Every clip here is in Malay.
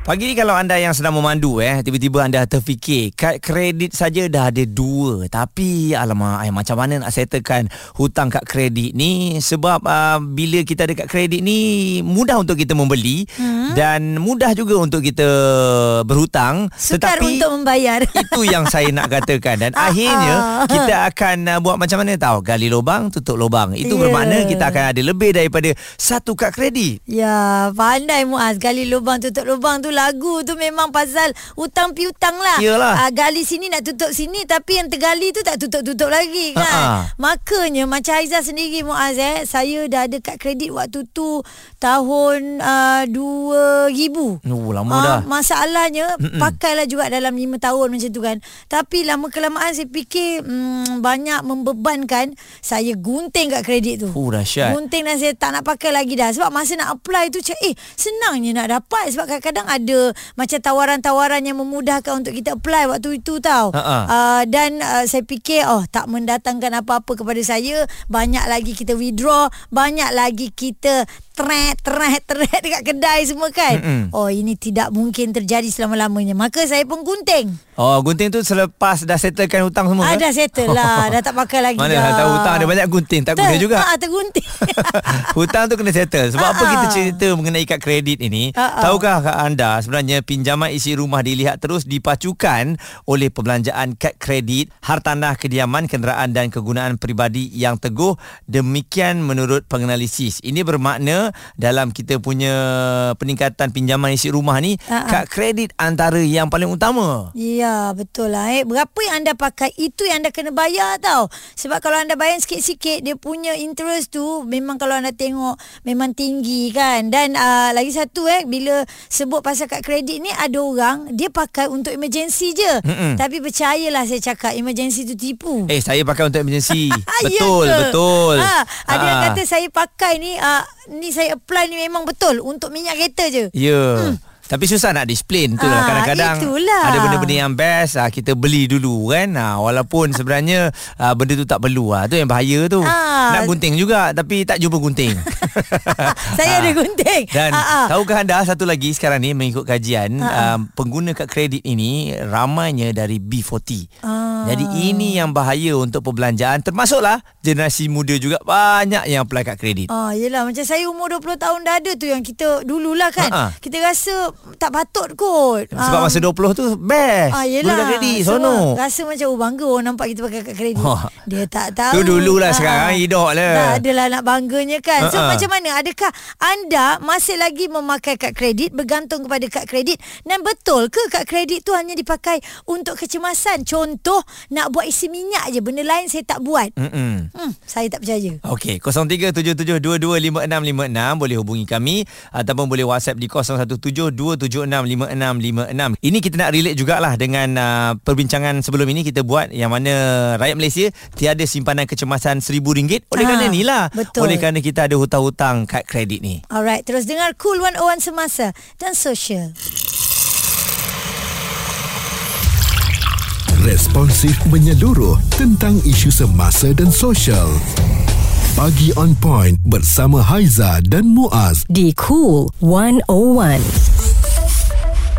Pagi ni kalau anda yang sedang memandu eh tiba-tiba anda terfikir kad kredit saja dah ada dua tapi alamak ay, macam mana nak settlekan hutang kad kredit ni sebab uh, bila kita ada kad kredit ni mudah untuk kita membeli hmm. dan mudah juga untuk kita berhutang Sukar tetapi untuk membayar. itu yang saya nak katakan dan akhirnya kita akan uh, buat macam mana tahu gali lubang tutup lubang itu Ya. bermakna kita akan ada lebih daripada satu kad kredit Ya, pandai Muaz. Gali lubang tutup lubang tu lagu tu memang pasal hutang piutang lah. Yelah. Uh, gali sini nak tutup sini tapi yang tergali tu tak tutup-tutup lagi kan. Ha-ha. Makanya macam Aizah sendiri Muaz eh, saya dah ada kad kredit waktu tu tahun uh, 2000. Oh, lama Ah, dah. Masalahnya Mm-mm. pakailah juga dalam 5 tahun macam tu kan. Tapi lama kelamaan saya fikir hmm, banyak membebankan saya gunting kat kredit tu. Oh, dahsyat. Gunting dan saya tak nak pakai lagi dah sebab masa nak apply tu eh senangnya nak dapat sebab kadang-kadang ada macam tawaran-tawaran yang memudahkan untuk kita apply waktu itu tau. Uh, dan uh, saya fikir oh tak mendatangkan apa-apa kepada saya, banyak lagi kita withdraw, banyak lagi kita tret tret tret dekat kedai semua kan. Mm-mm. Oh ini tidak mungkin terjadi selama-lamanya. Maka saya pun gunting. Oh, gunting tu selepas dah settlekan hutang semua Ah, ke? dah settle lah. dah tak pakai lagi Mana dah. dah tahu hutang ada banyak gunting tak guna juga. Ah, tergunting. hutang tu kena settle. Sebab apa Ha-ha. kita cerita mengenai kad kredit ini? Ha-ha. Tahukah anda sebenarnya pinjaman isi rumah dilihat terus dipacukan oleh perbelanjaan kad kredit, hartanah kediaman, kenderaan dan kegunaan peribadi yang teguh. Demikian menurut penganalisis. Ini bermakna dalam kita punya peningkatan pinjaman isi rumah ni, Ha-ha. kad kredit antara yang paling utama. Ya, betul lah. Eh. Berapa yang anda pakai, itu yang anda kena bayar tau. Sebab kalau anda bayar sikit-sikit, dia punya interest tu memang kalau anda tengok memang tinggi kan. Dan uh, lagi satu eh, bila sebut pasal kad kredit ni, ada orang, dia pakai untuk emergency je. Mm-mm. Tapi percayalah saya cakap, emergency tu tipu. Eh, saya pakai untuk emergency. Ya betul, betul. Ha, ada yang Ha. kata saya pakai ni, uh, ni saya apply ni memang betul untuk minyak kereta je. Ya. Hmm. Tapi susah nak explain tu lah Ah, kadang-kadang itulah. ada benda-benda yang best ah, kita beli dulu kan ah, walaupun sebenarnya ah, benda tu tak perlu ah tu yang bahaya tu Ah. nak gunting juga tapi tak jumpa gunting Saya ada gunting. dan Ah, ah. tahukah anda satu lagi sekarang ni mengikut kajian ah. ah, pengguna kad kredit ini ramainya dari B40 Ah. Jadi ini yang bahaya untuk perbelanjaan termasuklah generasi muda juga banyak yang apply kad kredit Ah, yelah macam saya umur 20 tahun dah ada tu yang kita dululah kan. Ha-ha. Kita rasa tak patut kot. sebab Ah, masa 20 tu best Ah, yelah. kad kredit So, sono Rasa macam oh bangga orang nampak kita pakai kad kredit. Wah. Dia tak tahu. Tu dululah, Ah, sekarang hidup lah. Tak adalah nak bangganya kan. So Ha-ha. macam mana? Adakah anda masih lagi memakai kad kredit bergantung kepada kad kredit dan betul ke kad kredit tu hanya dipakai untuk kecemasan? Contoh nak buat isi minyak je. Benda lain saya tak buat. Mm-mm. Hmm, saya tak percaya. Okey, 0377225656 boleh hubungi kami ataupun boleh WhatsApp di 0172765656. Ini kita nak relate jugalah dengan uh, perbincangan sebelum ini kita buat yang mana rakyat Malaysia tiada simpanan kecemasan RM1000 oleh Ah, kerana inilah betul. oleh kerana kita ada hutang-hutang kad kredit ni. Alright, terus dengar Cool 101 Semasa dan Social. Responsif menyeluruh tentang isu semasa dan sosial. Pagi on point bersama Haiza dan Muaz. Di Cool 101.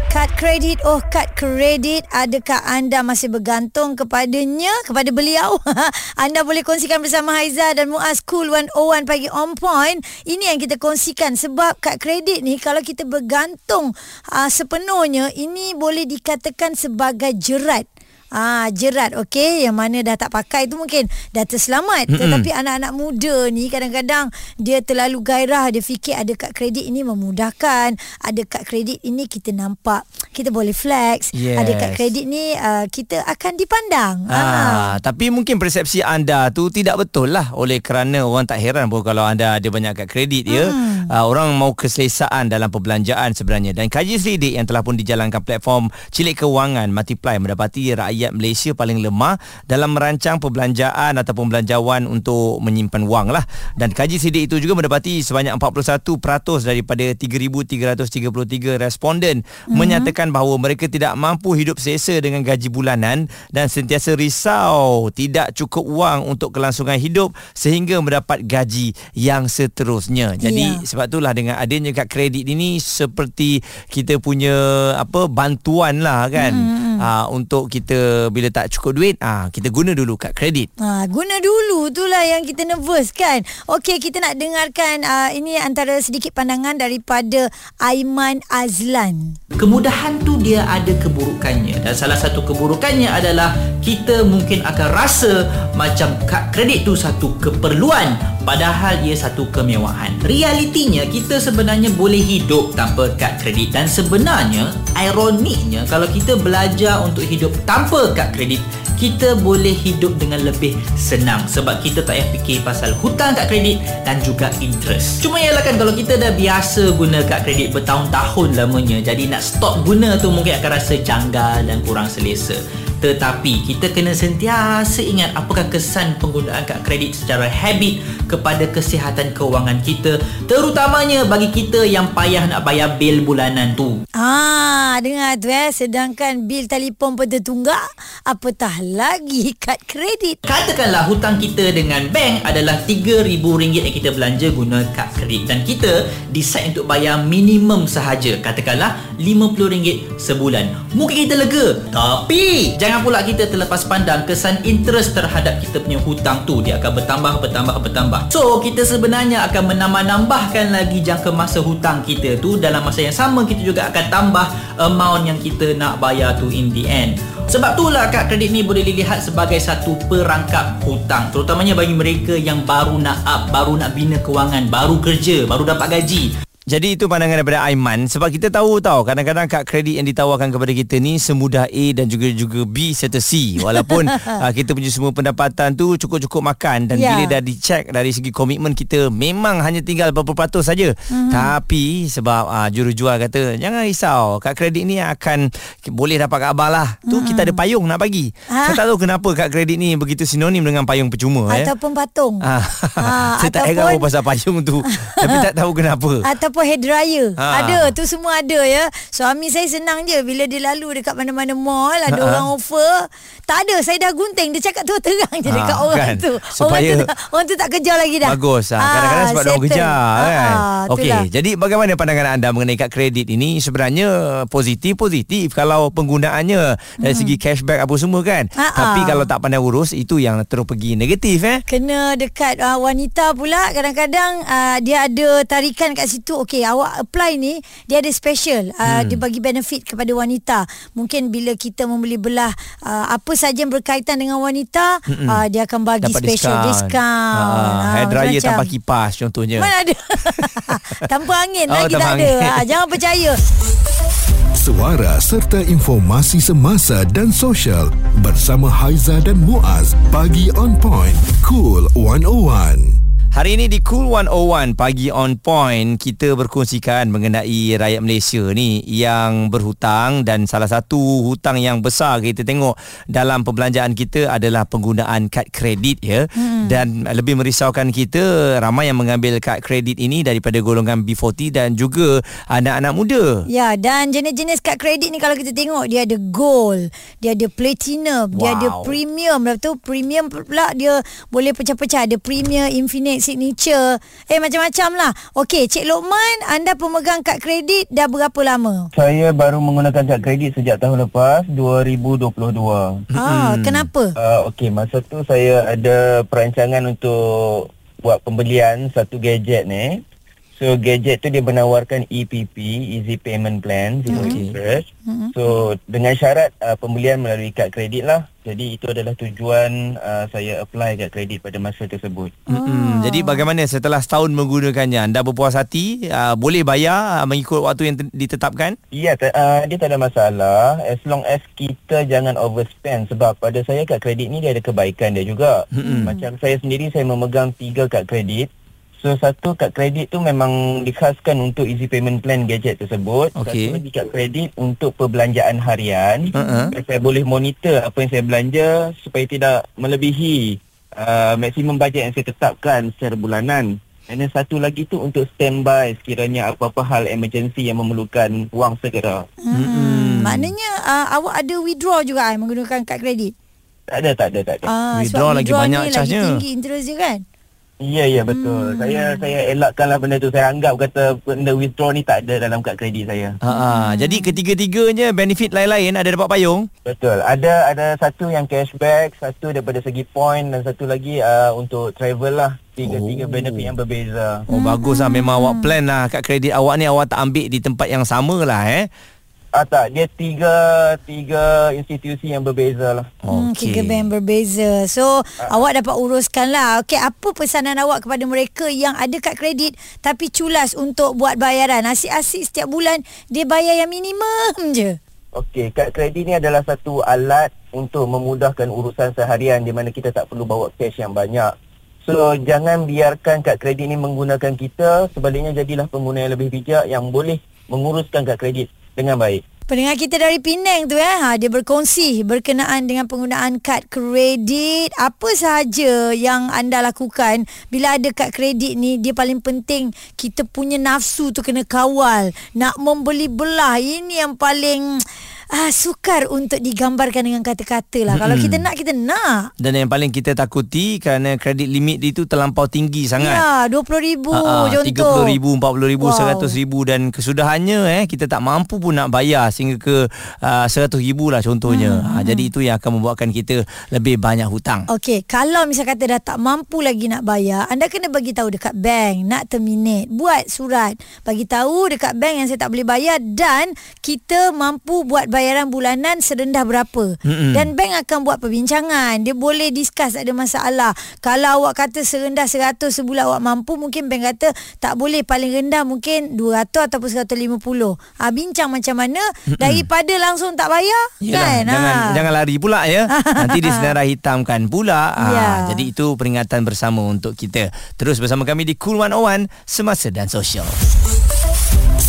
Kad kredit, oh kad kredit, adakah anda masih bergantung kepadanya, kepada beliau? anda boleh kongsikan bersama Haiza dan Muaz Cool 101 pagi on point. Ini yang kita kongsikan sebab kad kredit ni kalau kita bergantung uh, sepenuhnya, ini boleh dikatakan sebagai jerat. Ah jerat okey yang mana dah tak pakai tu mungkin dah terselamat Mm-mm. tetapi anak-anak muda ni kadang-kadang dia terlalu gairah dia fikir ada kad kredit ini memudahkan ada kad kredit ini kita nampak kita boleh flex Yes. ada kad kredit ni uh, kita akan dipandang Ah, tapi mungkin persepsi anda tu tidak betul lah oleh kerana orang tak heran pun kalau anda ada banyak kad kredit ya. Hmm. Ah, orang mau keselesaan dalam perbelanjaan sebenarnya dan kaji selidik yang telah pun dijalankan platform Cilik Kewangan Multiply mendapati rakyat Malaysia paling lemah dalam merancang perbelanjaan ataupun belanjawan untuk menyimpan wang lah. Dan kaji sidik itu juga mendapati sebanyak 41% daripada 3,333 responden mm-hmm. menyatakan bahawa mereka tidak mampu hidup selesa dengan gaji bulanan dan sentiasa risau tidak cukup wang untuk kelangsungan hidup sehingga mendapat gaji yang seterusnya. Jadi yeah. Sebab itulah dengan adanya kad kredit ini seperti kita punya apa bantuan lah kan mm-hmm. Uh, untuk kita bila tak cukup duit uh, kita guna dulu kad kredit. Ha, guna dulu itulah yang kita nervous kan. Okey kita nak dengarkan uh, ini antara sedikit pandangan daripada Aiman Azlan. Kemudahan tu dia ada keburukannya dan salah satu keburukannya adalah kita mungkin akan rasa macam kad kredit tu satu keperluan padahal ia satu kemewahan. Realitinya kita sebenarnya boleh hidup tanpa kad kredit dan sebenarnya ironiknya kalau kita belajar untuk hidup tanpa kad kredit kita boleh hidup dengan lebih senang sebab kita tak payah fikir pasal hutang kad kredit dan juga interest. Cuma ialah kan kalau kita dah biasa guna kad kredit bertahun-tahun lamanya jadi nak stop guna tu mungkin akan rasa janggal dan kurang selesa. Tetapi kita kena sentiasa ingat apakah kesan penggunaan kad kredit secara habit kepada kesihatan kewangan kita terutamanya bagi kita yang payah nak bayar bil bulanan tu. Ah, dengar tu eh sedangkan bil telefon pun tertunggak apatah lagi kad kredit. Katakanlah hutang kita dengan bank adalah RM3,000 yang kita belanja guna kad kredit dan kita decide untuk bayar minimum sahaja katakanlah RM50 sebulan. Mungkin kita lega tapi jangan Jangan pula kita terlepas pandang kesan interest terhadap kita punya hutang tu dia akan bertambah bertambah bertambah. So kita sebenarnya akan menambah-nambahkan lagi jangka masa hutang kita tu dalam masa yang sama kita juga akan tambah amount yang kita nak bayar tu in the end. Sebab itulah kad kredit ni boleh dilihat sebagai satu perangkap hutang terutamanya bagi mereka yang baru nak up, baru nak bina kewangan, baru kerja, baru dapat gaji. Jadi itu pandangan daripada Aiman sebab kita tahu tahu kadang-kadang kad kredit yang ditawarkan kepada kita ni semudah A dan juga juga B serta C walaupun uh, kita punya semua pendapatan tu cukup-cukup makan dan yeah. bila dah dicek dari segi komitmen kita memang hanya tinggal berapa peratus saja mm-hmm. tapi sebab uh, jurujual kata jangan risau kad kredit ni akan boleh dapat kat abang lah tu mm-hmm. kita ada payung nak bagi ha? saya tak tahu kenapa kad kredit ni begitu sinonim dengan payung percuma eh. ataupun eh. patung ha, saya tak heran pasal payung tu tapi tak tahu kenapa Atau ataupun hair dryer. Ha. Ada, tu semua ada ya. Suami saya senang je bila dia lalu dekat mana-mana mall, ada ha. orang offer. Tak ada, saya dah gunting. Dia cakap tu terang je ha. dekat orang kan? tu. Supaya orang tu, orang tu tak kejar lagi dah. Bagus. Ha. Kadang-kadang sebab settle. orang kejar ha. kan. Okey, jadi bagaimana pandangan anda mengenai kad kredit ini? Sebenarnya positif-positif kalau penggunaannya dari hmm. segi cashback apa semua kan. Ha. Tapi kalau tak pandai urus, itu yang terus pergi negatif eh. Kena dekat uh, wanita pula. Kadang-kadang uh, dia ada tarikan kat situ okey awak apply ni dia ada special. Uh, hmm. dia bagi benefit kepada wanita. Mungkin bila kita membeli belah uh, apa saja yang berkaitan dengan wanita hmm. uh, dia akan bagi Dapat special discount. ha, ha, hair dryer tanpa kipas contohnya. Mana ada? Tanpa angin oh, lagi tak angin. ada ha, jangan percaya. Suara serta informasi semasa dan sosial bersama Haiza dan Muaz bagi on point cool 101 Hari ini di Cool 101 pagi on point kita berkongsikan mengenai rakyat Malaysia ni yang berhutang dan salah satu hutang yang besar kita tengok dalam perbelanjaan kita adalah penggunaan kad kredit ya hmm. dan lebih merisaukan kita ramai yang mengambil kad kredit ini daripada golongan B40 dan juga anak-anak muda. Ya dan jenis-jenis kad kredit ni kalau kita tengok dia ada gold, dia ada platinum, wow. dia ada premium, lepas tu premium pula dia boleh pecah-pecah ada premium infinite signature. Eh macam-macam lah. Okey, Cik Lokman, anda pemegang kad kredit dah berapa lama? Saya baru menggunakan kad kredit sejak tahun lepas, 2022. Ah, hmm. kenapa? Uh, Okey, masa tu saya ada perancangan untuk buat pembelian satu gadget ni. So gadget tu dia menawarkan EPP, Easy Payment Plan, zero okay. interest. Mm-hmm. So dengan syarat uh, pembelian melalui kad kredit lah. Jadi itu adalah tujuan uh, saya apply kad kredit pada masa tersebut. Mm-hmm. Jadi bagaimana setelah setahun menggunakannya? Anda berpuas hati? Uh, boleh bayar uh, mengikut waktu yang ditetapkan? Ya, yeah, uh, dia tak ada masalah. As long as kita jangan overspend. Sebab pada saya kad kredit ni dia ada kebaikan dia juga. Mm-hmm. Macam saya sendiri, saya memegang tiga kad kredit. So satu kad kredit tu memang dikhaskan untuk easy payment plan gadget tersebut. Okey. Satu lagi kad kredit untuk perbelanjaan harian. Uh-uh. Saya boleh monitor apa yang saya belanja supaya tidak melebihi uh, maksimum bajet yang saya tetapkan secara bulanan. And then satu lagi tu untuk standby sekiranya apa-apa hal emergency yang memerlukan wang segera. Hmm. Maknanya uh, awak ada withdraw juga kan menggunakan kad kredit? Tak ada, tak ada, tak ada. Ah, Withdraw sebab lagi withdraw banyak ni charge-nya. Lagi tinggi interest dia kan? Ya, ya betul. Saya saya elakkanlah benda tu. Saya anggap kata benda withdraw ni tak ada dalam kad kredit saya. Ha. Jadi ketiga-tiganya benefit lain-lain ada dapat payung. Betul. Ada ada satu yang cashback, satu daripada segi point dan satu lagi uh, untuk travel lah. Tiga-tiga Oh. benefit yang berbeza. Oh bagus lah memang awak plan lah kad kredit awak ni awak tak ambil di tempat yang sama lah eh. Ah tak, dia tiga tiga institusi yang berbeza lah. Hmm, Okey. tiga bank berbeza. So, awak dapat uruskan lah. Okey, apa pesanan awak kepada mereka yang ada kad kredit tapi culas untuk buat bayaran? Asyik-asyik setiap bulan dia bayar yang minimum je. Okey, kad kredit ni adalah satu alat untuk memudahkan urusan seharian di mana kita tak perlu bawa cash yang banyak. So, jangan biarkan kad kredit ni menggunakan kita. Sebaliknya, jadilah pengguna yang lebih bijak yang boleh menguruskan kad kredit dengan baik. Pendengar kita dari Penang tu eh, ha, dia berkongsi berkenaan dengan penggunaan kad kredit. Apa sahaja yang anda lakukan bila ada kad kredit ni, dia paling penting kita punya nafsu tu kena kawal. Nak membeli belah, ini yang paling ah, sukar untuk digambarkan dengan kata-kata lah. Kalau kita nak, kita nak. Dan yang paling kita takuti kerana kredit limit itu terlampau tinggi sangat. Ya, RM20,000 Ha, contoh. RM30,000, RM40,000, Wow. RM100,000 dan kesudahannya eh kita tak mampu pun nak bayar sehingga ke uh, RM100,000 lah contohnya. Hmm, Ha, jadi itu yang akan membuatkan kita lebih banyak hutang. Okey, kalau misal kata dah tak mampu lagi nak bayar, anda kena bagi tahu dekat bank nak terminate. Buat surat, bagi tahu dekat bank yang saya tak boleh bayar dan kita mampu buat bayaran bulanan serendah berapa. Mm-mm. Dan bank akan buat perbincangan. Dia boleh discuss ada masalah. Kalau awak kata serendah 100 sebulan awak mampu, mungkin bank kata tak boleh paling rendah mungkin 200 ataupun 150. Ha, bincang macam mana daripada langsung tak bayar Yelah, kan. jangan ha. jangan lari pula ya. Nanti disenarai hitamkan pula. Ha, Ya. Jadi itu peringatan bersama untuk kita. Terus bersama kami di Cool 101 Semasa dan Sosial.